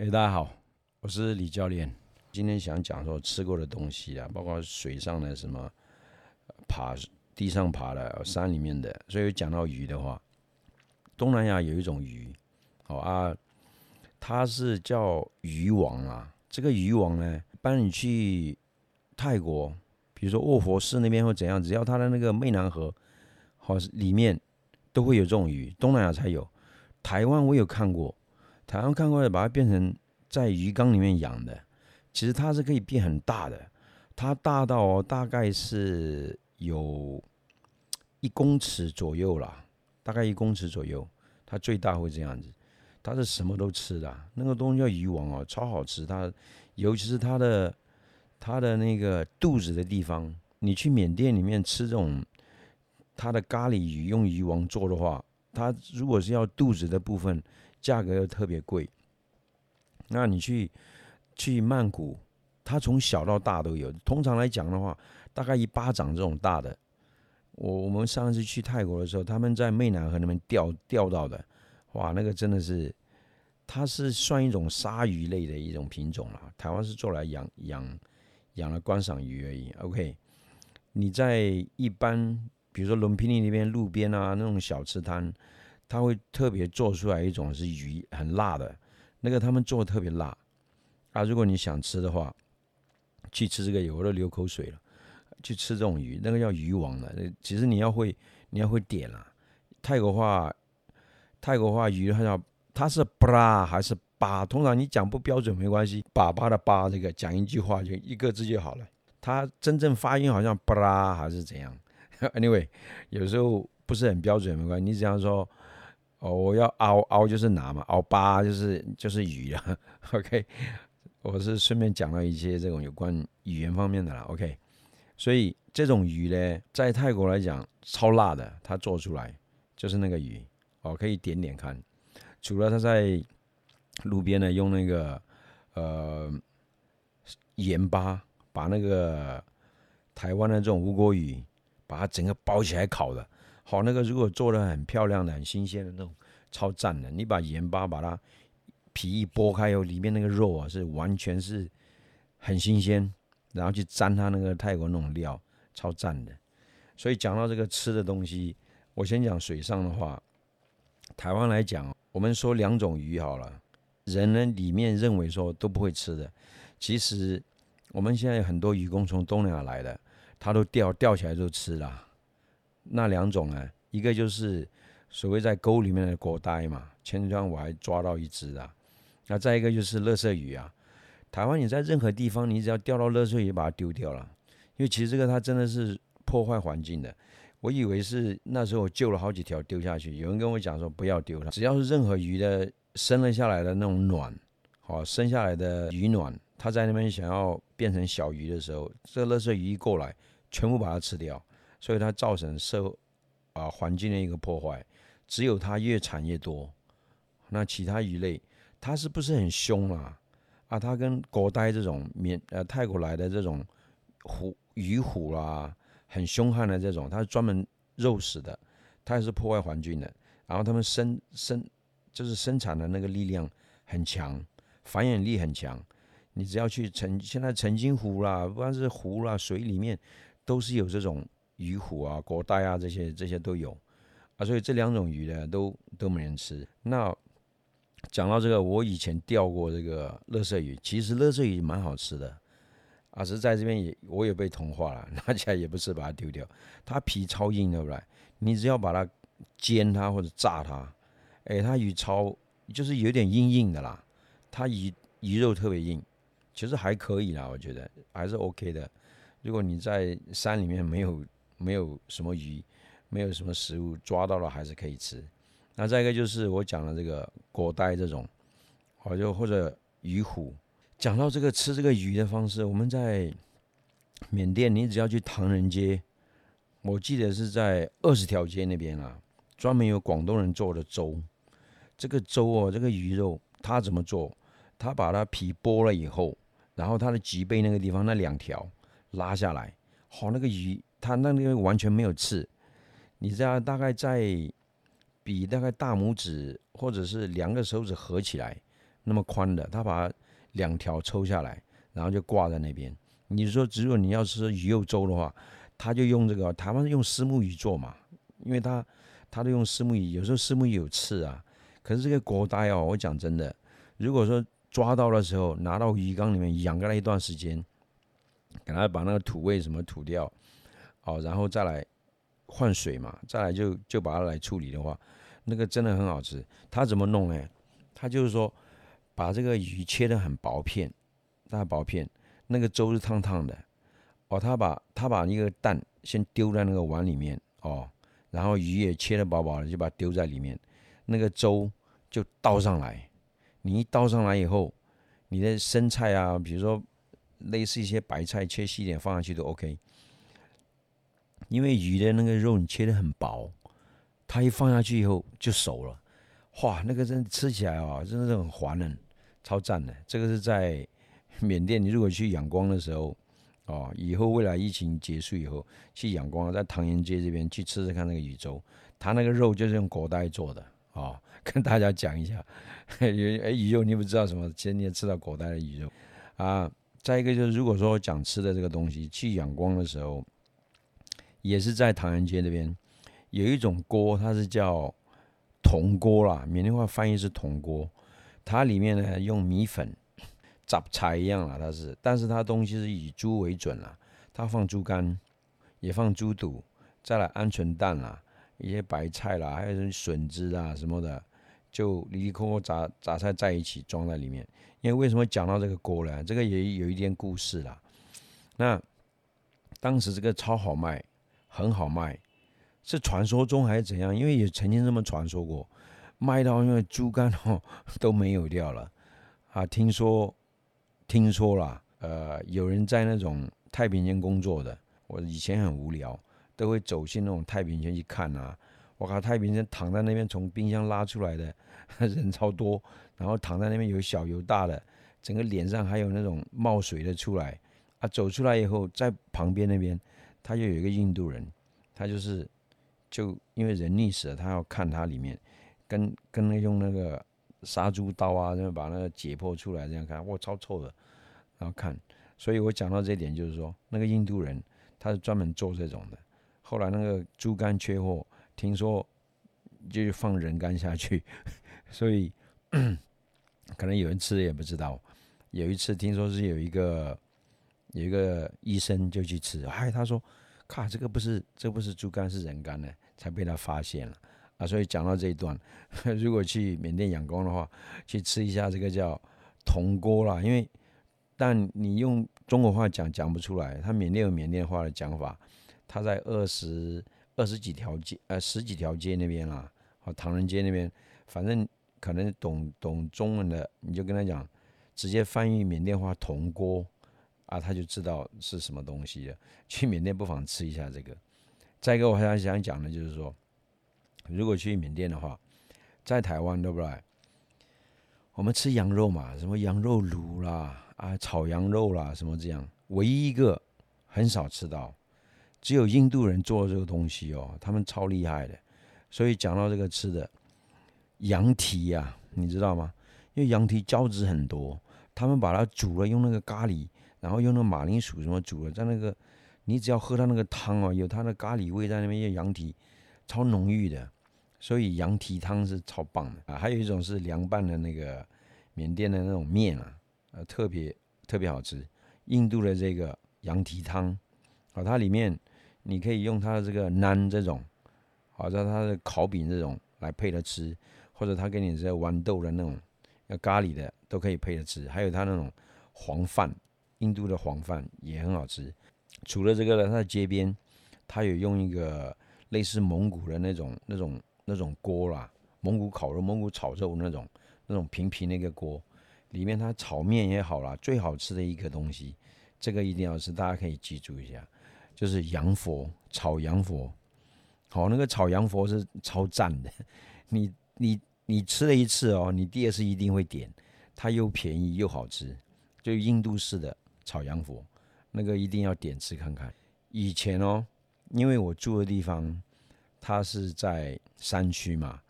哎，大家好，我是李教练。今天想讲说吃过的东西啊，包括水上的什么爬、地上爬的、山里面的。所以讲到鱼的话，东南亚有一种鱼，好啊，它是叫鱼王啊。这个鱼王呢，帮你去泰国，比如说卧佛寺那边或怎样，只要它的那个湄南河好里面都会有这种鱼，东南亚才有。台湾我有看过。台湾看过来，把它变成在鱼缸里面养的，其实它是可以变很大的，它大到大概是有一公尺左右啦，大概一公尺左右，它最大会这样子。它是什么都吃的，那个东西叫鱼王哦，超好吃。它尤其是它的它的那个肚子的地方，你去缅甸里面吃这种它的咖喱鱼用鱼王做的话，它如果是要肚子的部分。价格又特别贵，那你去去曼谷，它从小到大都有。通常来讲的话，大概一巴掌这种大的。我我们上次去泰国的时候，他们在湄南河那边钓钓到的，哇，那个真的是，它是算一种鲨鱼类的一种品种了。台湾是做来养养养了观赏鱼而已。OK，你在一般比如说伦皮尼那边路边啊那种小吃摊。他会特别做出来一种是鱼很辣的，那个他们做的特别辣啊！如果你想吃的话，去吃这个，我都流口水了。去吃这种鱼，那个叫鱼王的。其实你要会，你要会点啊。泰国话，泰国话鱼它叫它是巴拉还是巴？通常你讲不标准没关系，粑粑的粑这个讲一句话就一个字就好了。它真正发音好像巴拉还是怎样？Anyway，有时候不是很标准没关系，你只要说。哦，我要熬熬就是拿嘛，熬巴就是就是鱼啊。OK，我是顺便讲了一些这种有关语言方面的啦。OK，所以这种鱼呢，在泰国来讲超辣的，它做出来就是那个鱼哦，可以点点看。除了它在路边呢，用那个呃盐巴把那个台湾的这种乌锅鱼，把它整个包起来烤的。好，那个如果做的很漂亮的、很新鲜的那种，超赞的。你把盐巴把它皮一剥开后，里面那个肉啊是完全是很新鲜，然后去沾它那个泰国那种料，超赞的。所以讲到这个吃的东西，我先讲水上的话，台湾来讲，我们说两种鱼好了，人呢里面认为说都不会吃的，其实我们现在有很多渔工从东南亚来的，他都钓钓起来就吃了。那两种呢？一个就是所谓在沟里面的果呆嘛，前几天我还抓到一只啊。那再一个就是乐色鱼啊。台湾你在任何地方，你只要钓到乐色鱼，把它丢掉了，因为其实这个它真的是破坏环境的。我以为是那时候我救了好几条丢下去，有人跟我讲说不要丢它，只要是任何鱼的生了下来的那种卵，好生下来的鱼卵，它在那边想要变成小鱼的时候，这乐色鱼一过来，全部把它吃掉。所以它造成社啊环境的一个破坏，只有它越产越多。那其他鱼类，它是不是很凶啊？啊，它跟国呆这种缅呃泰国来的这种虎鱼虎啦，很凶悍的这种，它是专门肉食的，它也是破坏环境的。然后它们生生就是生产的那个力量很强，繁衍力很强。你只要去沉现在澄清湖啦，不管是湖啦水里面，都是有这种。鱼虎啊，国带啊，这些这些都有啊，所以这两种鱼呢，都都没人吃。那讲到这个，我以前钓过这个乐色鱼，其实乐色鱼蛮好吃的啊，是在这边也我也被同化了，拿起来也不是把它丢掉，它皮超硬，对不对？你只要把它煎它或者炸它，哎，它鱼超就是有点硬硬的啦，它鱼鱼肉特别硬，其实还可以啦，我觉得还是 OK 的。如果你在山里面没有。没有什么鱼，没有什么食物，抓到了还是可以吃。那再一个就是我讲的这个果呆这种，或就或者鱼虎。讲到这个吃这个鱼的方式，我们在缅甸，你只要去唐人街，我记得是在二十条街那边啊，专门有广东人做的粥。这个粥哦，这个鱼肉他怎么做？他把它皮剥了以后，然后它的脊背那个地方那两条拉下来，好那个鱼。它那个完全没有刺，你知道大概在比大概大拇指或者是两个手指合起来那么宽的，他把两条抽下来，然后就挂在那边。你说，只有你要吃鱼肉粥的话，他就用这个台湾用丝木鱼做嘛，因为他他都用丝木鱼，有时候丝木鱼有刺啊。可是这个国呆哦，我讲真的，如果说抓到的时候拿到鱼缸里面养个了一段时间，给它把那个土味什么吐掉，哦，然后再来换水嘛，再来就就把它来处理的话，那个真的很好吃。他怎么弄呢？他就是说把这个鱼切的很薄片，大薄片。那个粥是烫烫的，哦，他把他把一个蛋先丢在那个碗里面，哦，然后鱼也切的薄薄的，就把它丢在里面，那个粥就倒上来。你一倒上来以后，你的生菜啊，比如说类似一些白菜切细一点放上去都 OK。因为鱼的那个肉你切的很薄，它一放下去以后就熟了，哇，那个真吃起来啊，真的是很滑嫩，超赞的。这个是在。缅甸，你如果去仰光的时候，哦，以后未来疫情结束以后去仰光，在唐人街这边去吃吃看那个鱼粥，它那个肉就是用果带做的，哦，跟大家讲一下，哎，鱼肉你不知道什么，今天吃到果带的鱼肉啊。再一个就是，如果说讲吃的这个东西，去仰光的时候，也是在唐人街那边有一种锅，它是叫铜锅啦，缅甸话翻译是铜锅，它里面呢用米粉。杂菜一样啦，它是，但是它东西是以猪为准啦，它放猪肝，也放猪肚，再来鹌鹑蛋啦，一些白菜啦，还有笋子啊什么的，就里里扣扣杂杂菜在一起装在里面。因为为什么讲到这个锅呢？这个也有一点故事啦。那当时这个超好卖，很好卖，是传说中还是怎样？因为也曾经这么传说过，卖到因为猪肝哦 都没有掉了啊，听说。听说了，呃，有人在那种太平间工作的，我以前很无聊，都会走进那种太平间去看啊。我靠，太平间躺在那边，从冰箱拉出来的 人超多，然后躺在那边有小有大的，整个脸上还有那种冒水的出来啊。走出来以后，在旁边那边，他就有一个印度人，他就是就因为人溺死了，他要看他里面，跟跟那用那个。杀猪刀啊，然后把那个解剖出来，这样看，哇，超臭的。然后看，所以我讲到这点，就是说，那个印度人他是专门做这种的。后来那个猪肝缺货，听说就放人肝下去，所以 可能有人吃也不知道。有一次听说是有一个有一个医生就去吃，哎，他说，看这个不是这不是猪肝是人肝呢，才被他发现了。啊，所以讲到这一段，如果去缅甸仰光的话，去吃一下这个叫铜锅啦。因为，但你用中国话讲讲不出来，他缅甸有缅甸话的讲法。他在二十二十几条街，呃，十几条街那边啦，和唐人街那边，反正可能懂懂中文的，你就跟他讲，直接翻译缅甸话铜锅啊，他就知道是什么东西了。去缅甸不妨吃一下这个。再一个，我还想讲的就是说。如果去缅甸的话，在台湾对不对？我们吃羊肉嘛，什么羊肉卤啦，啊，炒羊肉啦，什么这样，唯一一个很少吃到，只有印度人做这个东西哦，他们超厉害的。所以讲到这个吃的羊蹄呀，你知道吗？因为羊蹄胶质很多，他们把它煮了，用那个咖喱，然后用那马铃薯什么煮的，在那个你只要喝它那个汤哦，有它的咖喱味在那边，用羊蹄超浓郁的。所以羊蹄汤是超棒的啊！还有一种是凉拌的那个缅甸的那种面啊，呃，特别特别好吃。印度的这个羊蹄汤，啊，它里面你可以用它的这个馕这种，好，像它的烤饼这种来配着吃，或者他给你这豌豆的那种要咖喱的都可以配着吃。还有它那种黄饭，印度的黄饭也很好吃。除了这个呢，它的街边它有用一个类似蒙古的那种那种。那种锅啦，蒙古烤肉、蒙古炒肉那种，那种平平那个锅，里面它炒面也好啦，最好吃的一个东西，这个一定要吃，大家可以记住一下，就是羊佛炒羊佛，好，那个炒羊佛是超赞的，你你你吃了一次哦，你第二次一定会点，它又便宜又好吃，就印度式的炒羊佛，那个一定要点吃看看。以前哦，因为我住的地方。它是在山区嘛，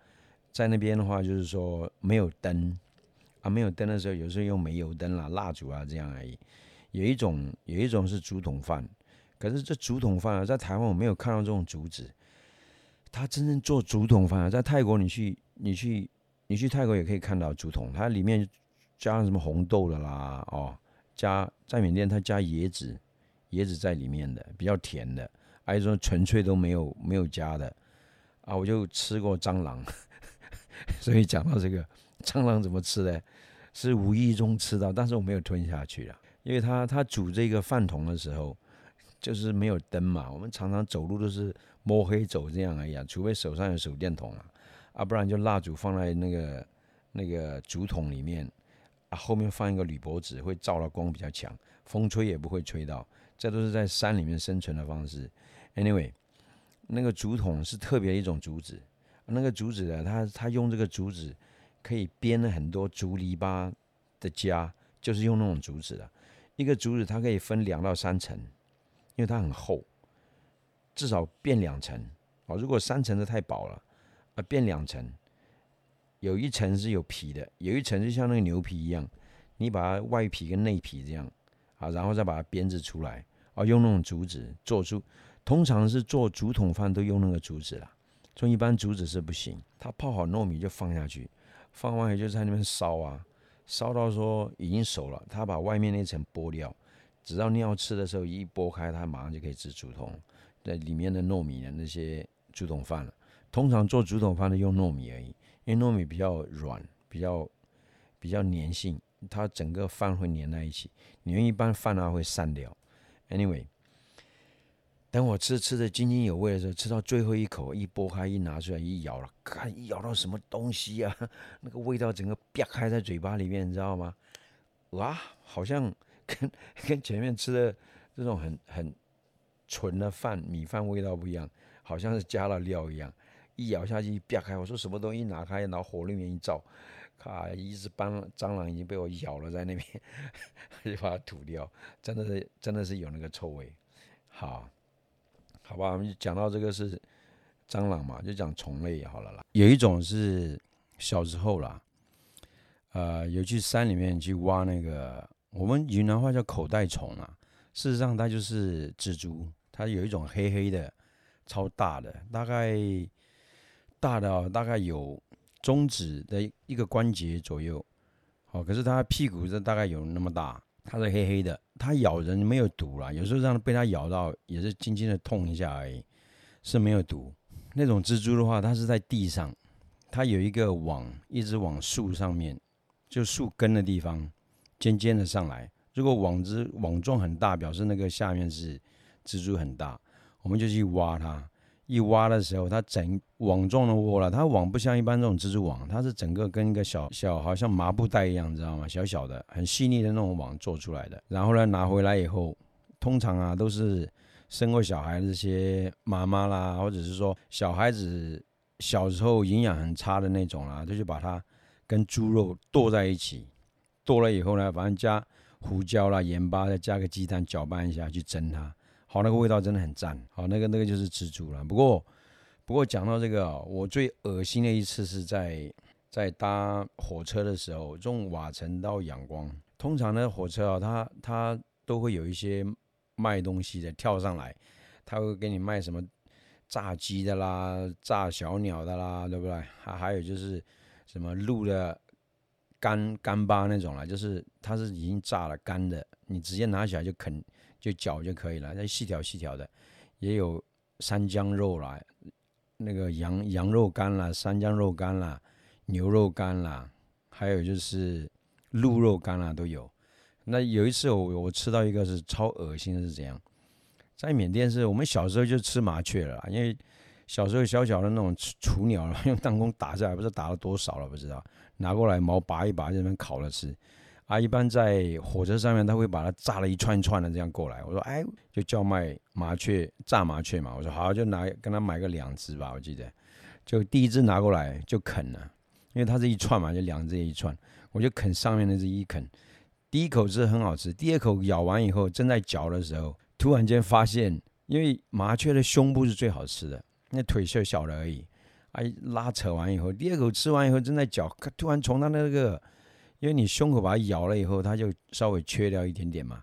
在那边的话，就是说没有灯啊，没有灯的时候，有时候用煤油灯啦、蜡烛啊这样而已。有一种有一种是竹筒饭，可是这竹筒饭啊，在台湾我没有看到这种竹子。他真正做竹筒饭啊，在泰国你去你去你去泰国也可以看到竹筒，它里面加了什么红豆的啦，哦，加在缅甸它加椰子，椰子在里面的比较甜的，还有说纯粹都没有没有加的啊，我就吃过蟑螂，所以讲到这个蟑螂怎么吃呢？是无意中吃到，但是我没有吞下去了，因为他他煮这个饭桶的时候，就是没有灯嘛，我们常常走路都是摸黑走这样而已啊，除非手上有手电筒啊，啊，不然就蜡烛放在那个那个竹筒里面，啊，后面放一个铝箔纸，会照到光比较强，风吹也不会吹到，这都是在山里面生存的方式。Anyway，那个竹筒是特别一种竹子，那个竹子呢，它它用这个竹子。可以编了很多竹篱笆的家，就是用那种竹子的。一个竹子它可以分两到三层，因为它很厚，至少变两层。哦，如果三层的太薄了，啊，变两层，有一层是有皮的，有一层就像那个牛皮一样，你把它外皮跟内皮这样，啊，然后再把它编制出来，啊，用那种竹子做出，通常是做竹筒饭都用那个竹子啦，做一般竹子是不行。它泡好糯米就放下去。放完也就在那边烧啊，烧到说已经熟了，它把外面那层剥掉，只要你要吃的时候一剥开，它马上就可以吃竹筒，在里面的糯米的那些竹筒饭了。通常做竹筒饭的用糯米而已，因为糯米比较软，比较比较粘性，它整个饭会粘在一起。你用一般饭啊会散掉。Anyway。等我吃吃的津津有味的时候，吃到最后一口，一剥开一拿出来一咬了，看一咬到什么东西啊？那个味道整个啪开在嘴巴里面，你知道吗？哇，好像跟跟前面吃的这种很很纯的饭米饭味道不一样，好像是加了料一样。一咬下去一啪开，我说什么东西？拿开，然后火里面一照，咔，一只斑蟑螂已经被我咬了在那边，就把它吐掉。真的是真的是有那个臭味，好。好吧，我们就讲到这个是蟑螂嘛，就讲虫类好了啦。有一种是小时候啦，呃，有去山里面去挖那个，我们云南话叫口袋虫啊。事实上，它就是蜘蛛，它有一种黑黑的，超大的，大概大的哦大概有中指的一个关节左右。好，可是它屁股这大概有那么大。它是黑黑的，它咬人没有毒啦，有时候让被它咬到也是轻轻的痛一下而已，是没有毒。那种蜘蛛的话，它是在地上，它有一个网一直往树上面，就树根的地方尖尖的上来。如果网子网状很大，表示那个下面是蜘蛛很大，我们就去挖它。一挖的时候，它整网状的窝了。它网不像一般这种蜘蛛网，它是整个跟一个小小好像麻布袋一样，你知道吗？小小的、很细腻的那种网做出来的。然后呢，拿回来以后，通常啊都是生过小孩的这些妈妈啦，或者是说小孩子小时候营养很差的那种啦，他就把它跟猪肉剁在一起。剁了以后呢，反正加胡椒啦、盐巴，再加个鸡蛋，搅拌一下去蒸它。好，那个味道真的很赞。好，那个那个就是蜘蛛了。不过，不过讲到这个，我最恶心的一次是在在搭火车的时候，从瓦城到仰光。通常呢，火车啊，它它都会有一些卖东西的，跳上来，他会给你卖什么炸鸡的啦、炸小鸟的啦，对不对？还还有就是什么鹿的干干巴那种啦，就是它是已经炸了干的，你直接拿起来就啃。就嚼就可以了，那细条细条的，也有山姜肉啦，那个羊羊肉干啦，山姜肉干啦，牛肉干啦，还有就是鹿肉干啦都有。那有一次我我吃到一个是超恶心的，是怎样？在缅甸是我们小时候就吃麻雀了，因为小时候小小的那种雏鸟 用弹弓打下来，不知道打了多少了，不知道拿过来毛拔一拔，在那边烤了吃。啊，一般在火车上面，他会把它炸了一串一串的这样过来。我说，哎，就叫卖麻雀，炸麻雀嘛。我说好，就拿跟他买个两只吧。我记得，就第一只拿过来就啃了，因为它是一串嘛，就两只一串，我就啃上面那只一啃。第一口是很好吃，第二口咬完以后，正在嚼的时候，突然间发现，因为麻雀的胸部是最好吃的，那腿小小的而已。哎，拉扯完以后，第二口吃完以后，正在嚼，突然从它那个。因为你胸口把它咬了以后，它就稍微缺掉一点点嘛。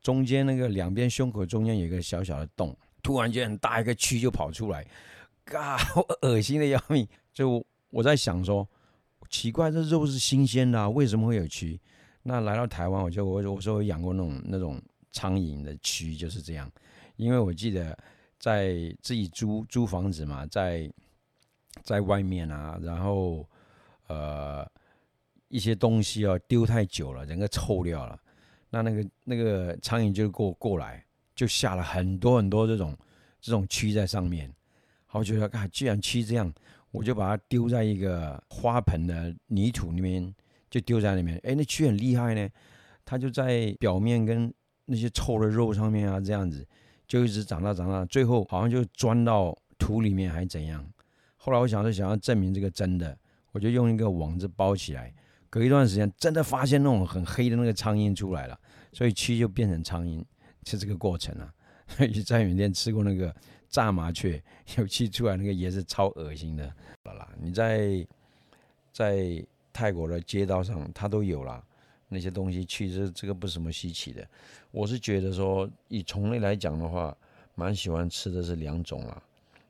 中间那个两边胸口中间有一个小小的洞，突然间很大一个蛆就跑出来，嘎，恶心的要命。就我在想说，奇怪，这肉是新鲜的，为什么会有蛆？那来到台湾，我就我我说我养过那种那种苍蝇的蛆，就是这样。因为我记得在自己租租房子嘛，在在外面啊，然后呃一些东西啊丢太久了，整个臭掉了。那那个那个苍蝇就过过来，就下了很多很多这种这种蛆在上面。好，就说啊，既然蛆这样，我就把它丢在一个花盆的泥土里面，就丢在里面。哎，那蛆很厉害呢，它就在表面跟那些臭的肉上面啊，这样子就一直长大长大，最后好像就钻到土里面还怎样。后来我想着想要证明这个真的，我就用一个网子包起来。隔一段时间，真的发现那种很黑的那个苍蝇出来了，所以蛆就变成苍蝇，是这个过程啊。所以在缅甸吃过那个炸麻雀，有蛆出来，那个也是超恶心的。好啦，你在在泰国的街道上，它都有啦，那些东西，其实这个不是什么稀奇的。我是觉得说，以虫类来讲的话，蛮喜欢吃的是两种啦，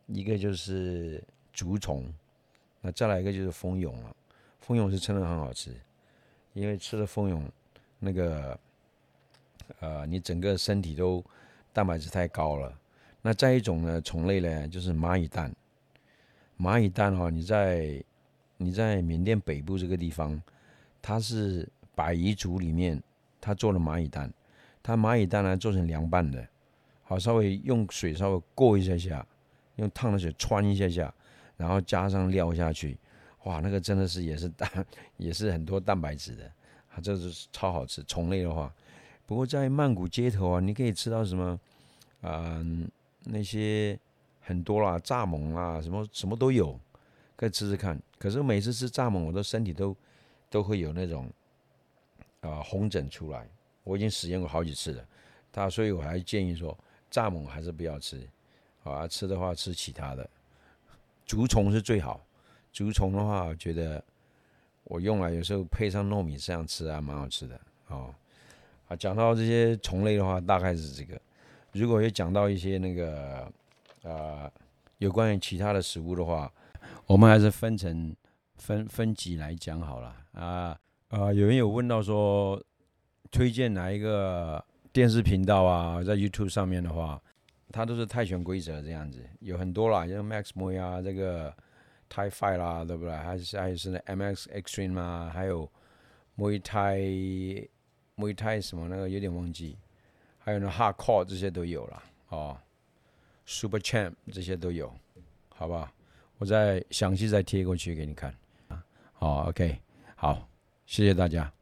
一个就是竹虫，那再来一个就是蜂蛹了。蜂蛹是真的很好吃，因为吃了蜂蛹，那个，呃，你整个身体都蛋白质太高了。那再一种呢，虫类呢，就是蚂蚁蛋。蚂蚁蛋哈，你在你在缅甸北部这个地方，它是百夷族里面他做的蚂蚁蛋，它蚂蚁蛋呢做成凉拌的，好稍微用水稍微过一下下，用烫的水穿一下下，然后加上料下去。哇，那个真的是也是蛋，也是很多蛋白质的，啊，这是超好吃。虫类的话，不过在曼谷街头啊，你可以吃到什么，嗯，那些很多啦，蚱蜢啊，什么什么都有，可以吃吃看。可是每次吃蚱蜢，我的身体都都会有那种啊红疹出来。我已经实验过好几次了，他所以我还建议说，蚱蜢还是不要吃，啊，吃的话吃其他的，竹虫是最好。竹虫的话，我觉得我用来有时候配上糯米这样吃啊，蛮好吃的哦。啊，讲到这些虫类的话，大概是这个。如果有讲到一些那个呃有关于其他的食物的话，我们还是分成分分级来讲好了啊。啊，有人有问到说推荐哪一个电视频道啊，在 YouTube 上面的话，它都是泰拳规则这样子，有很多啦，像 Max Mo 啊这个。Thai Fight 啦，对不对？还是还是那 MX Extreme 啊，还有 Muay Thai Muay Thai 什么那个有点忘记，还有那 Hardcore 这些都有了哦，Super Champ 这些都有，好吧？我再详细再贴过去给你看啊。好，OK，好，谢谢大家。